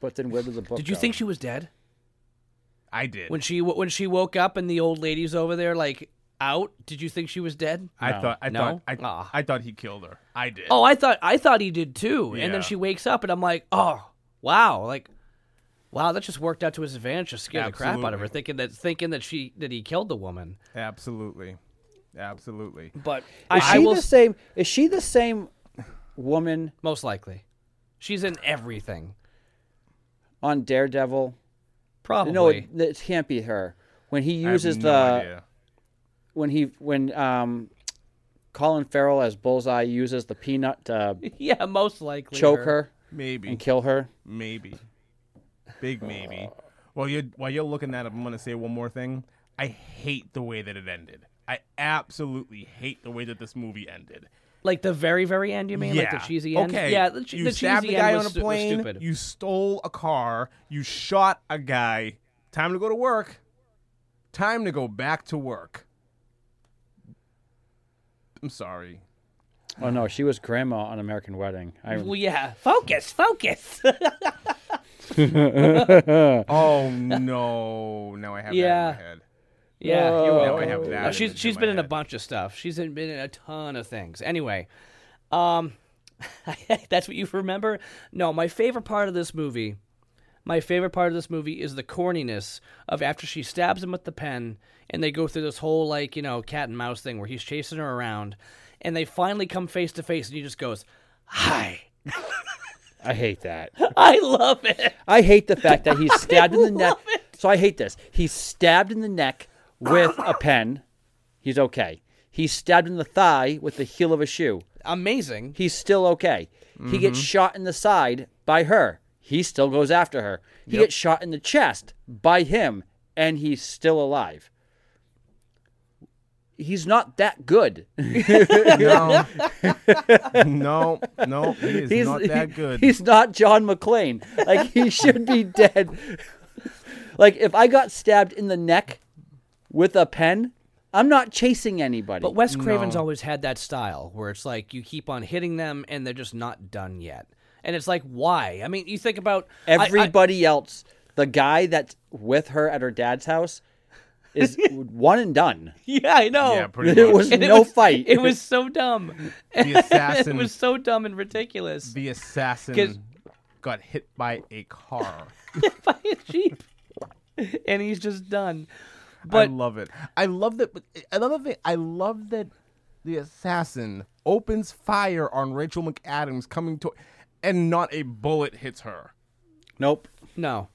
but then where did the book? Did you go? think she was dead I did. when she when she woke up and the old lady's over there like out? Did you think she was dead? I No. thought I No? thought I, Ah. I thought he killed her. I did. Oh, I thought I thought he did too. And Yeah. then she wakes up and I'm like, oh wow, like wow, that just worked out to his advantage. Just scared the crap out of her, thinking that thinking that she that he killed the woman. Absolutely. Absolutely. But Is I, I she will the same? Is she the same woman most likely. She's in everything. on Daredevil? Probably. No, it, it can't be her. When he I have uses no the idea. when he when um, Colin Farrell as Bullseye uses the peanut to yeah, most likely. choke her maybe and kill her. maybe big maybe. Well, you're while you're looking at it, I'm gonna say one more thing. I hate the way that it ended. I absolutely hate the way that this movie ended. Like the very, very end, you mean? yeah. Like the cheesy end? Okay. Yeah, the, che- you the stabbed cheesy the guy end on a stu- plane. stupid. You stole a car. You shot a guy. Time to go to work. Time to go back to work. I'm sorry. Oh no, she was grandma on American Wedding. I, Well, yeah. Focus, focus. Oh no! Now I have Yeah. that in my head. yeah, Oh. you're Now I have that No, image she's in she's my been in a head. bunch of stuff. She's in, been in a ton of things. Anyway, um, that's what you remember. No, my favorite part of this movie, my favorite part of this movie is the corniness of after she stabs him with the pen, and they go through this whole like you know cat and mouse thing where he's chasing her around, and they finally come face to face, and he just goes, "Hi." I hate that. I love it. I hate the fact that he's stabbed in the neck. So I hate this. He's stabbed in the neck with a pen. He's okay. He's stabbed in the thigh with the heel of a shoe. Amazing. He's still okay. He gets mm-hmm. shot in the side by her. He still goes after her. He gets shot in the chest by him, and he's still alive. He's not that good. No, no, no. He is He's not that good. He's not John McClane. Like he should be dead. like if I got stabbed in the neck with a pen, I'm not chasing anybody. But Wes Craven's No. always had that style where it's like you keep on hitting them and they're just not done yet. And it's like, why? I mean, you think about I- I- Everybody else, the guy that's with her at her dad's house, is one and done. yeah, I know. yeah, pretty There much. was And it no was- fight. It was so dumb. the assassin. it was so dumb and ridiculous. the assassin got hit by a car. By a jeep, and he's just done. But I love it. I love that. Another thing, I love that the assassin opens fire on Rachel McAdams coming to, and not a bullet hits her. Nope. no,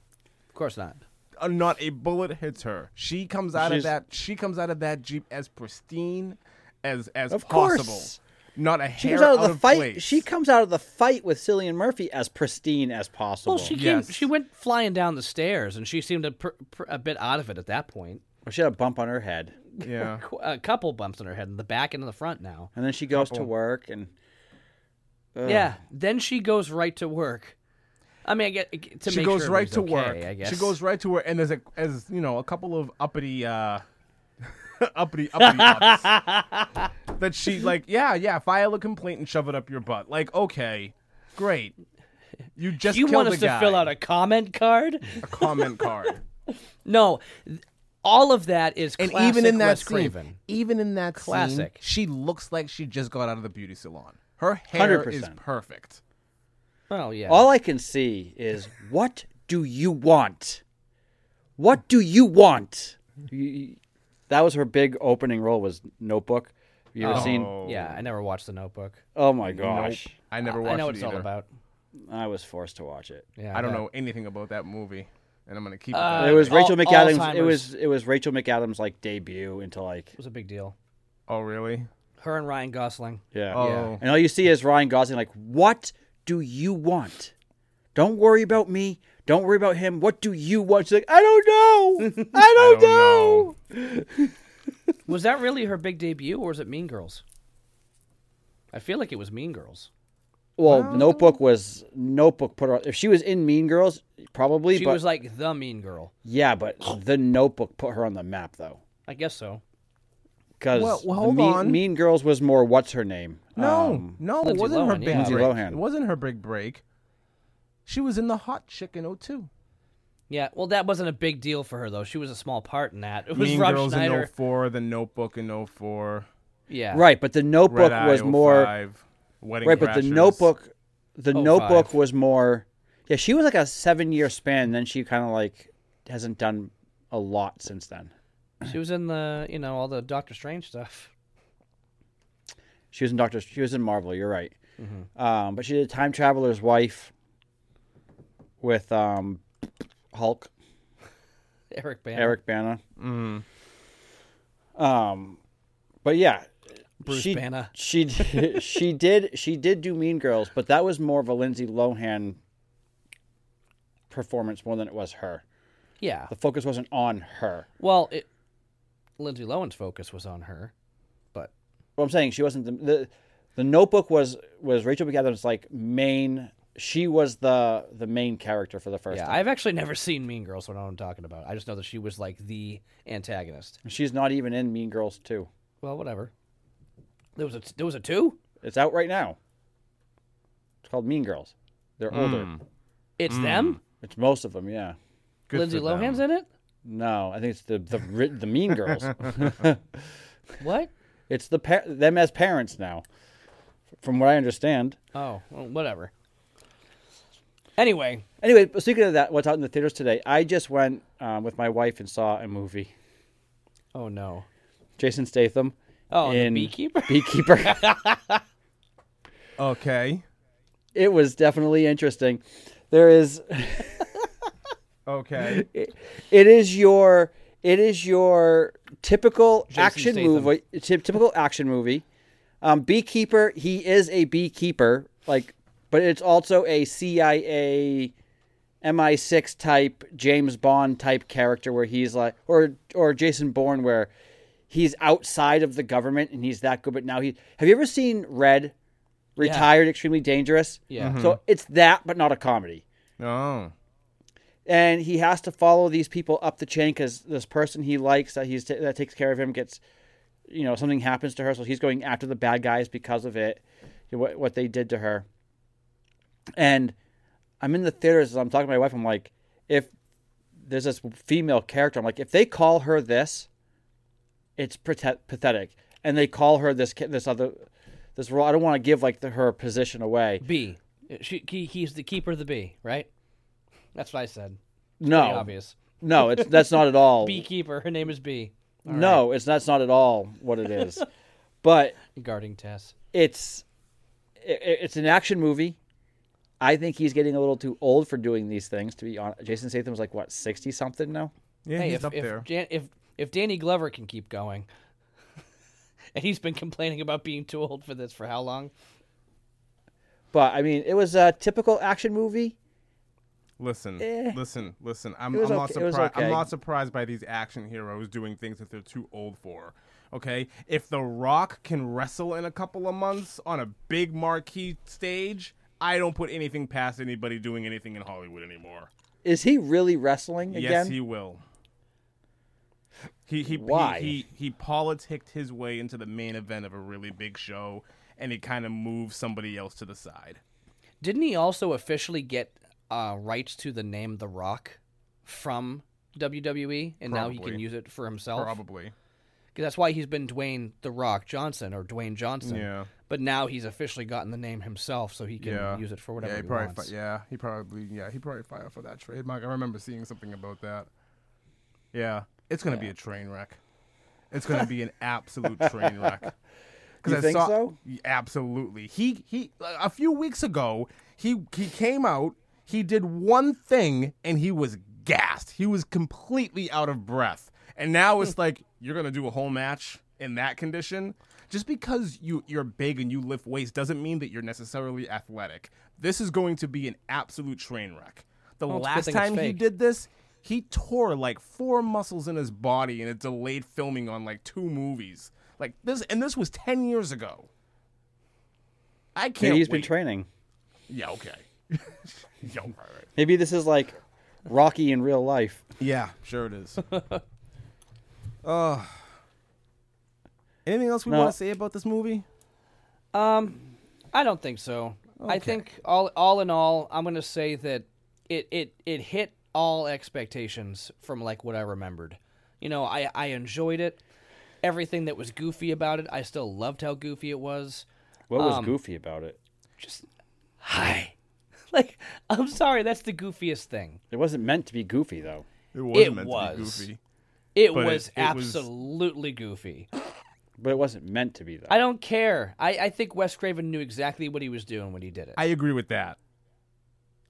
of course not. Uh, not a bullet hits her. She comes out She's- of that. She comes out of that jeep as pristine as as Of possible. course. Not a hair She comes out of out the fight. place. She comes out of the fight with Cillian Murphy as pristine as possible. Well, she came. Yes. She went flying down the stairs, and she seemed a, pr- pr- a bit out of it at that point. Well, she had a bump on her head, yeah. A couple bumps on her head, in the back and in the front now. and then she goes to work, and Ugh. Yeah. Then she goes right to work. I mean, I get to she make goes sure right to okay, work. I guess She goes right to work, and there's a as you know a couple of uppity uh uppity uppity ups that she like yeah yeah file a complaint and shove it up your butt. Like okay, great. You just You want us a to fill out a comment card? a comment card, No, all of that is and classic even in that Wes scene, Craven. even in that Classic. scene, she looks like she just got out of the beauty salon. Her hair is 100%. perfect. Well, yeah. all I can see is what do you want? What do you want? That was her big opening role. Was Notebook. Have you ever seen? Oh, yeah, I never watched The Notebook. Oh my nope. gosh! I never watched I know what it it's all either. about. I was forced to watch it. Yeah, I don't bet. know anything about that movie, and I'm gonna keep it. Uh, that it was way. Al- Rachel McAdams. It Alzheimer's. was it was Rachel McAdams like debut into like It was a big deal. Oh really? Her and Ryan Gosling. yeah. Oh. And all you see is Ryan Gosling like, what do you want? Don't worry about me. Don't worry about him. What do you want? She's like, I don't know. I don't, don't know. Was that really her big debut, or was it Mean Girls? I feel like it was Mean Girls. Well, Notebook was Notebook put her. On. If she was in Mean Girls, probably. She but was like the Mean Girl. yeah, but the Notebook put her on the map though, I guess so. Because Well- well, hold mean, on. mean Girls was more. What's her name? No, Um, no, it wasn't her big yeah. Lindsay break. Lohan. It wasn't her big break. She was in the Hot Chick in 02. Yeah, well, that wasn't a big deal for her though. She was a small part in that. It was mean Rob Girls Schneider. in 04, The Notebook in 04, Yeah, right, but the Notebook Red Eye was more. Wedding Right, but the Notebook, the Oh, Notebook was more. Yeah, she was like a seven-year span. Then she kind of like hasn't done a lot since then. She was in the, you know, all the Doctor Strange stuff. She was in Doctor. She was in Marvel. You're right. Um, but she did Time Traveler's Wife with um, Hulk, Eric Bana. Eric Bana. Um, but yeah, Bruce she, Banner. She did- she did she did do Mean Girls, but that was more of a Lindsay Lohan performance more than it was her. Yeah. The focus wasn't on her. Well, it, Lindsay Lohan's focus was on her, but What I'm saying, she wasn't the the, the Notebook was was Rachel McAdams like main. She was the the main character for the first yeah, time. I've actually never seen Mean Girls, so I know what I'm talking about. I just know that she was like the antagonist. She's not even in Mean Girls 2. Well, whatever. There was a there was a two. It's out right now. It's called Mean Girls. They're hmm. older. It's hmm. them. It's most of them, yeah. Good Lindsay for them. Lohan's in it. No, I think it's the the the Mean Girls. What? it's the pa- them as parents now, from what I understand. Oh, well, whatever. Anyway, Anyway, speaking of that, what's out in the theaters today? I just went um, with my wife and saw a movie. oh no. Jason Statham. Oh, in the beekeeper. Beekeeper. Okay. it was definitely interesting. There is. Okay. it is your it is your typical Jason action Statham. movie ty- typical action movie um, beekeeper he is a beekeeper like but it's also a cia mi6 type james bond type character where he's like or or jason bourne where he's outside of the government and he's that good but now he have you ever seen red retired extremely dangerous Yeah. so it's that but not a comedy Oh. And he has to follow these people up the chain because this person he likes that he's that takes care of him gets, you know, something happens to her, so he's going after the bad guys because of it, what what they did to her. And I'm in the theaters I'm talking to my wife. I'm like, if there's this female character, I'm like, if they call her this, it's pathetic, and they call her this this other this role. I don't want to give like the, her position away. Bee. She, he, he's the keeper of the bee, right? That's what I said. No, obvious. no, it's that's not at all. Beekeeper. Her name is Bee. All no, it's that's not at all what it is. but right. Guarding Tess. it's it, it's an action movie. I think he's getting a little too old for doing these things. To be honest, Jason Statham's like what sixty something now. Yeah, hey, he's if up if, there. Jan, if if Danny Glover can keep going, and he's been complaining about being too old for this for how long? But I mean, it was a typical action movie. Listen, Eh. listen, listen. I'm, I'm not okay- it was surprised. okay. I'm not surprised by these action heroes doing things that they're too old for. Okay, if The Rock can wrestle in a couple of months on a big marquee stage, I don't put anything past anybody doing anything in Hollywood anymore. Is he really wrestling again? Yes, he will. He he, Why? he he he politicked his way into the main event of a really big show, and he kind of moved somebody else to the side. Didn't he also officially get uh, rights to the name The Rock from WWE, and now he can use it for himself? Probably. Because that's why he's been Dwayne The Rock Johnson or Dwayne Johnson. Yeah. But now he's officially gotten the name himself, so he can Yeah. use it for whatever yeah, he he, probably wants. fi- yeah, he probably yeah, he probably filed for that trademark. I remember seeing something about that. Yeah, it's gonna be a train wreck. It's gonna be an absolute train wreck. You I think saw, so? Absolutely. He he. A few weeks ago, he he came out. He did one thing, and he was gassed. He was completely out of breath. And now it's hmm. like you're gonna do a whole match in that condition. Just because you you're big and you lift weights doesn't mean that you're necessarily athletic. This is going to be an absolute train wreck. The Well, it's a good last time he did this, he tore like four muscles in his body and it delayed filming on like two movies. Like this, and this was ten years ago. I can't. Maybe he's wait. been training. Yeah. Okay. Yo, all right. Maybe this is like Rocky in real life. Yeah, sure it is. uh, anything else we No. want to say about this movie? Um, I don't think so. I think all all in all, I'm gonna say that it it it hit all expectations from like what I remembered. You know, I I enjoyed it. Everything that was goofy about it, I still loved how goofy it was. What was Um, goofy about it? Just hi. Like, I'm sorry, that's the goofiest thing. It wasn't meant to be goofy though. It wasn't It meant was. to be goofy. It But was it- it was- absolutely goofy. but it wasn't meant to be that. I don't care. I, I think Wes Craven knew exactly what he was doing when he did it. I agree with that.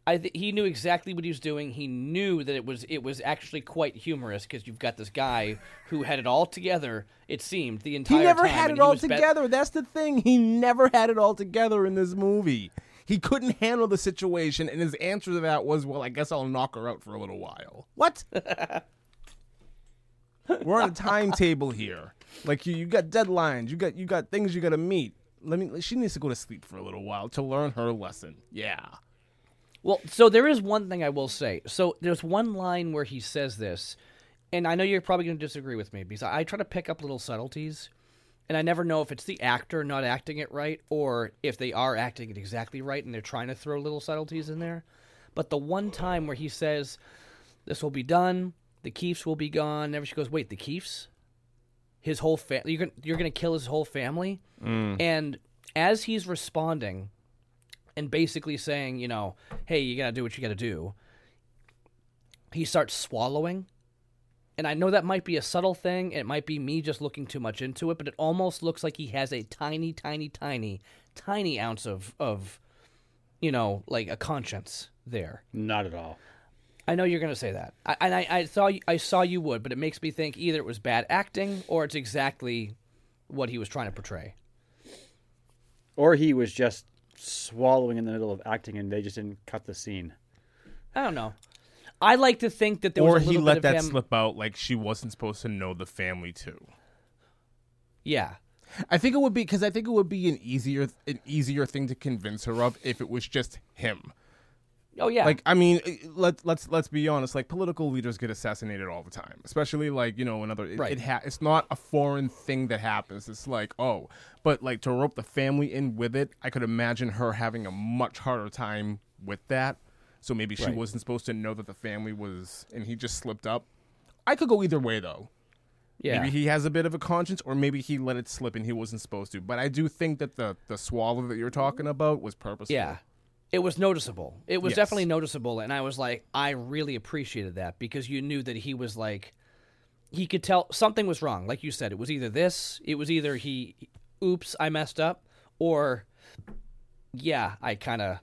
I th- he knew exactly what he was doing. He knew that it was it was actually quite humorous because you've got this guy who had it all together. It seemed the entire He never time, had it all was be- together. That's the thing. He never had it all together in this movie. He couldn't handle the situation, and his answer to that was, "Well, I guess I'll knock her out for a little while." What? We're on a timetable here. Like you, you got deadlines. You got you got things you got to meet. Let me. She needs to go to sleep for a little while to learn her lesson. Yeah. Well, so there is one thing I will say. So there's one line where he says this, and I know you're probably going to disagree with me because I try to pick up little subtleties, and I never know if it's the actor not acting it right or if they are acting it exactly right and they're trying to throw little subtleties in there. But the one time where he says, "This will be done," the Keefes will be gone. Never she goes, "Wait, the Keefes." His whole family. You're gonna, you're gonna kill his whole family, mm. and as he's responding, and basically saying, you know, hey, you got to do what you got to do, he starts swallowing. And I know that might be a subtle thing. It might be me just looking too much into it, but it almost looks like he has a tiny, tiny, tiny, tiny ounce of, of you know, like a conscience there. Not at all. I know you're going to say that. I, and I, I, saw, I saw you would, but it makes me think either it was bad acting or it's exactly what he was trying to portray. Or he was just swallowing in the middle of acting, and they just didn't cut the scene. I don't know. I like to think that there or was a he little let bit of that him. slip out like she wasn't supposed to know the family too. Yeah. I think it would be because I think it would be an easier an easier thing to convince her of if it was just him. Oh yeah. Like I mean, eh, let let's let's be honest. Like political leaders get assassinated all the time, especially like you know another. It, Right. it ha- it's not a foreign thing that happens. It's like oh, but like to rope the family in with it, I could imagine her having a much harder time with that. So maybe she Right. wasn't supposed to know that the family was, and he just slipped up. I could go either way though. yeah. Maybe he has a bit of a conscience, or maybe he let it slip and he wasn't supposed to. But I do think that the the swallow that you're talking about was purposeful. Yeah. It was noticeable. It was Yes. definitely noticeable. And I was like, I really appreciated that because you knew that he was like, he could tell something was wrong. Like you said, it was either this, it was either he, oops, I messed up, or yeah, I kind of,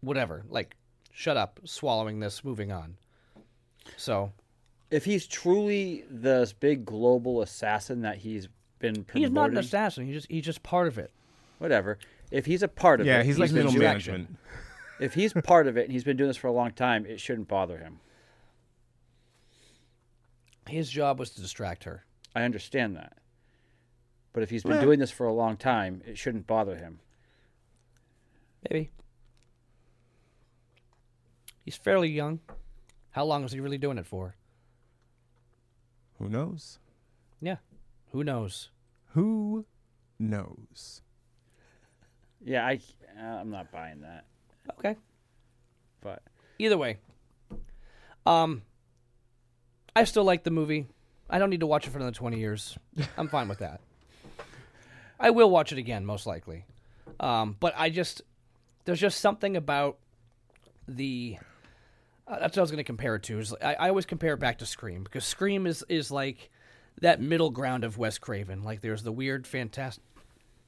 whatever, like, shut up, swallowing this, moving on. So If he's truly this big global assassin that he's been promoting, he's not an assassin. He's just he's just part of it. whatever. If he's a part of Yeah, it, he's, like been middle doing- management. If he's part of it and he's been doing this for a long time, it shouldn't bother him. His job was to distract her. I understand that. But if he's been Well- doing this for a long time, it shouldn't bother him. Maybe. He's fairly young. How long was he really doing it for? Who knows? Yeah. Who knows? Who knows? Yeah, I, uh, I'm not buying that. Okay. But Either way. Um I still like the movie. I don't need to watch it for another 20 years. I'm fine with that. I will watch it again most likely. Um but I just there's just something about the uh, that's what I was going to compare it to. Is I, I always compare it back to Scream because Scream is is like that middle ground of Wes Craven. Like there's the weird, fantastic,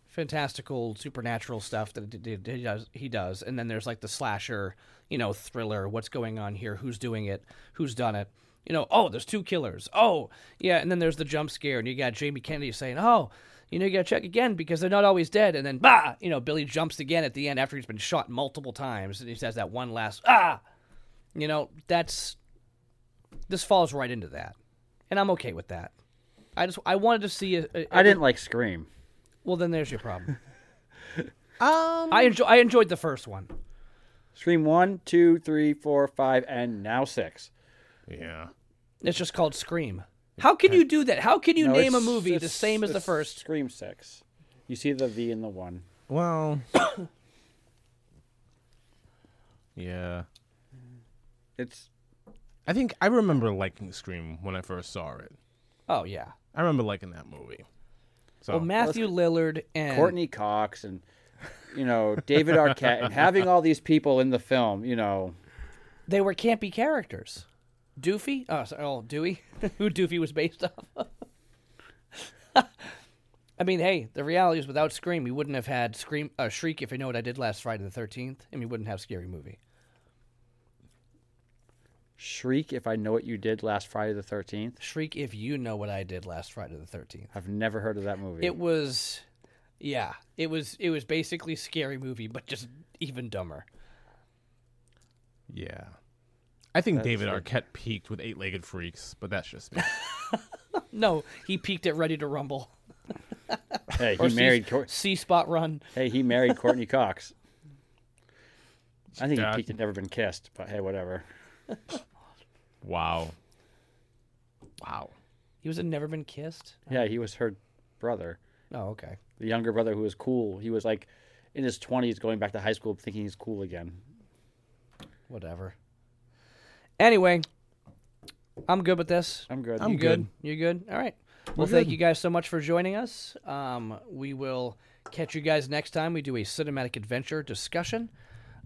fantastical, supernatural stuff that he does. He does, and then there's like the slasher, you know, thriller. What's going on here? Who's doing it? Who's done it? You know, oh, there's two killers. Oh, yeah, and then there's the jump scare, and you got Jamie Kennedy saying, oh. You know, you gotta check again because they're not always dead. And then, bah! You know, Billy jumps again at the end after he's been shot multiple times, and he says that one last, ah! You know, that's this falls right into that, and I'm okay with that. I just I wanted to see a, a- I didn't like Scream. Well, then there's your problem. Um, I enjoy I enjoyed the first one. Scream one, two, three, four, five, and now six. yeah. It's just called Scream. How can you do that? How can you No, name a it's- movie the it's- same as the it's first? Scream six. You see the V in the one. Well. yeah. It's I think I remember liking Scream when I first saw it. Oh yeah. I remember liking that movie. So Well, Matthew Lillard and Courteney Cox and you know David Arquette and having all these people in the film. You know, they were campy characters. Doofy, oh, sorry, oh Dewey, who Doofy was based off. of. I mean, hey, the reality is without Scream, we wouldn't have had Scream, uh, Shriek. If you know what I did last Friday the Thirteenth, and we wouldn't have Scary Movie. Shriek if I know what you did last Friday the 13th. Shriek, if you know what I did last Friday the Thirteenth. I've never heard of that movie. It was, yeah, it was. It was basically Scary Movie, but just even dumber. Yeah. I think That's David it. Arquette peaked with Eight Legged Freaks, but that's just me. No, he peaked at Ready to Rumble hey, or he married. Cour- See Spot Run. hey, he married Courteney Cox. I think Yeah. he peaked at Never Been Kissed, but hey, whatever. Wow. Wow. He was in Never Been Kissed. Yeah, he was her brother, Oh, okay. the younger brother who was cool. He was like in his 20s, going back to high school, thinking he's cool again. Whatever. Anyway, I'm good with this. I'm good. I'm you good. You're good? All right. Well, We're thank good. you guys so much for joining us. Um, we will catch you guys next time. We do a cinematic adventure discussion.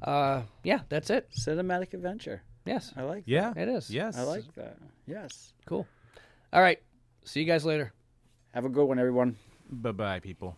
Uh, yeah, that's it. Cinematic adventure. Yes, I like. Yeah. it is. Yes. I like that. Yes. Cool. All right. See you guys later. Have a good one, everyone. Bye bye, people.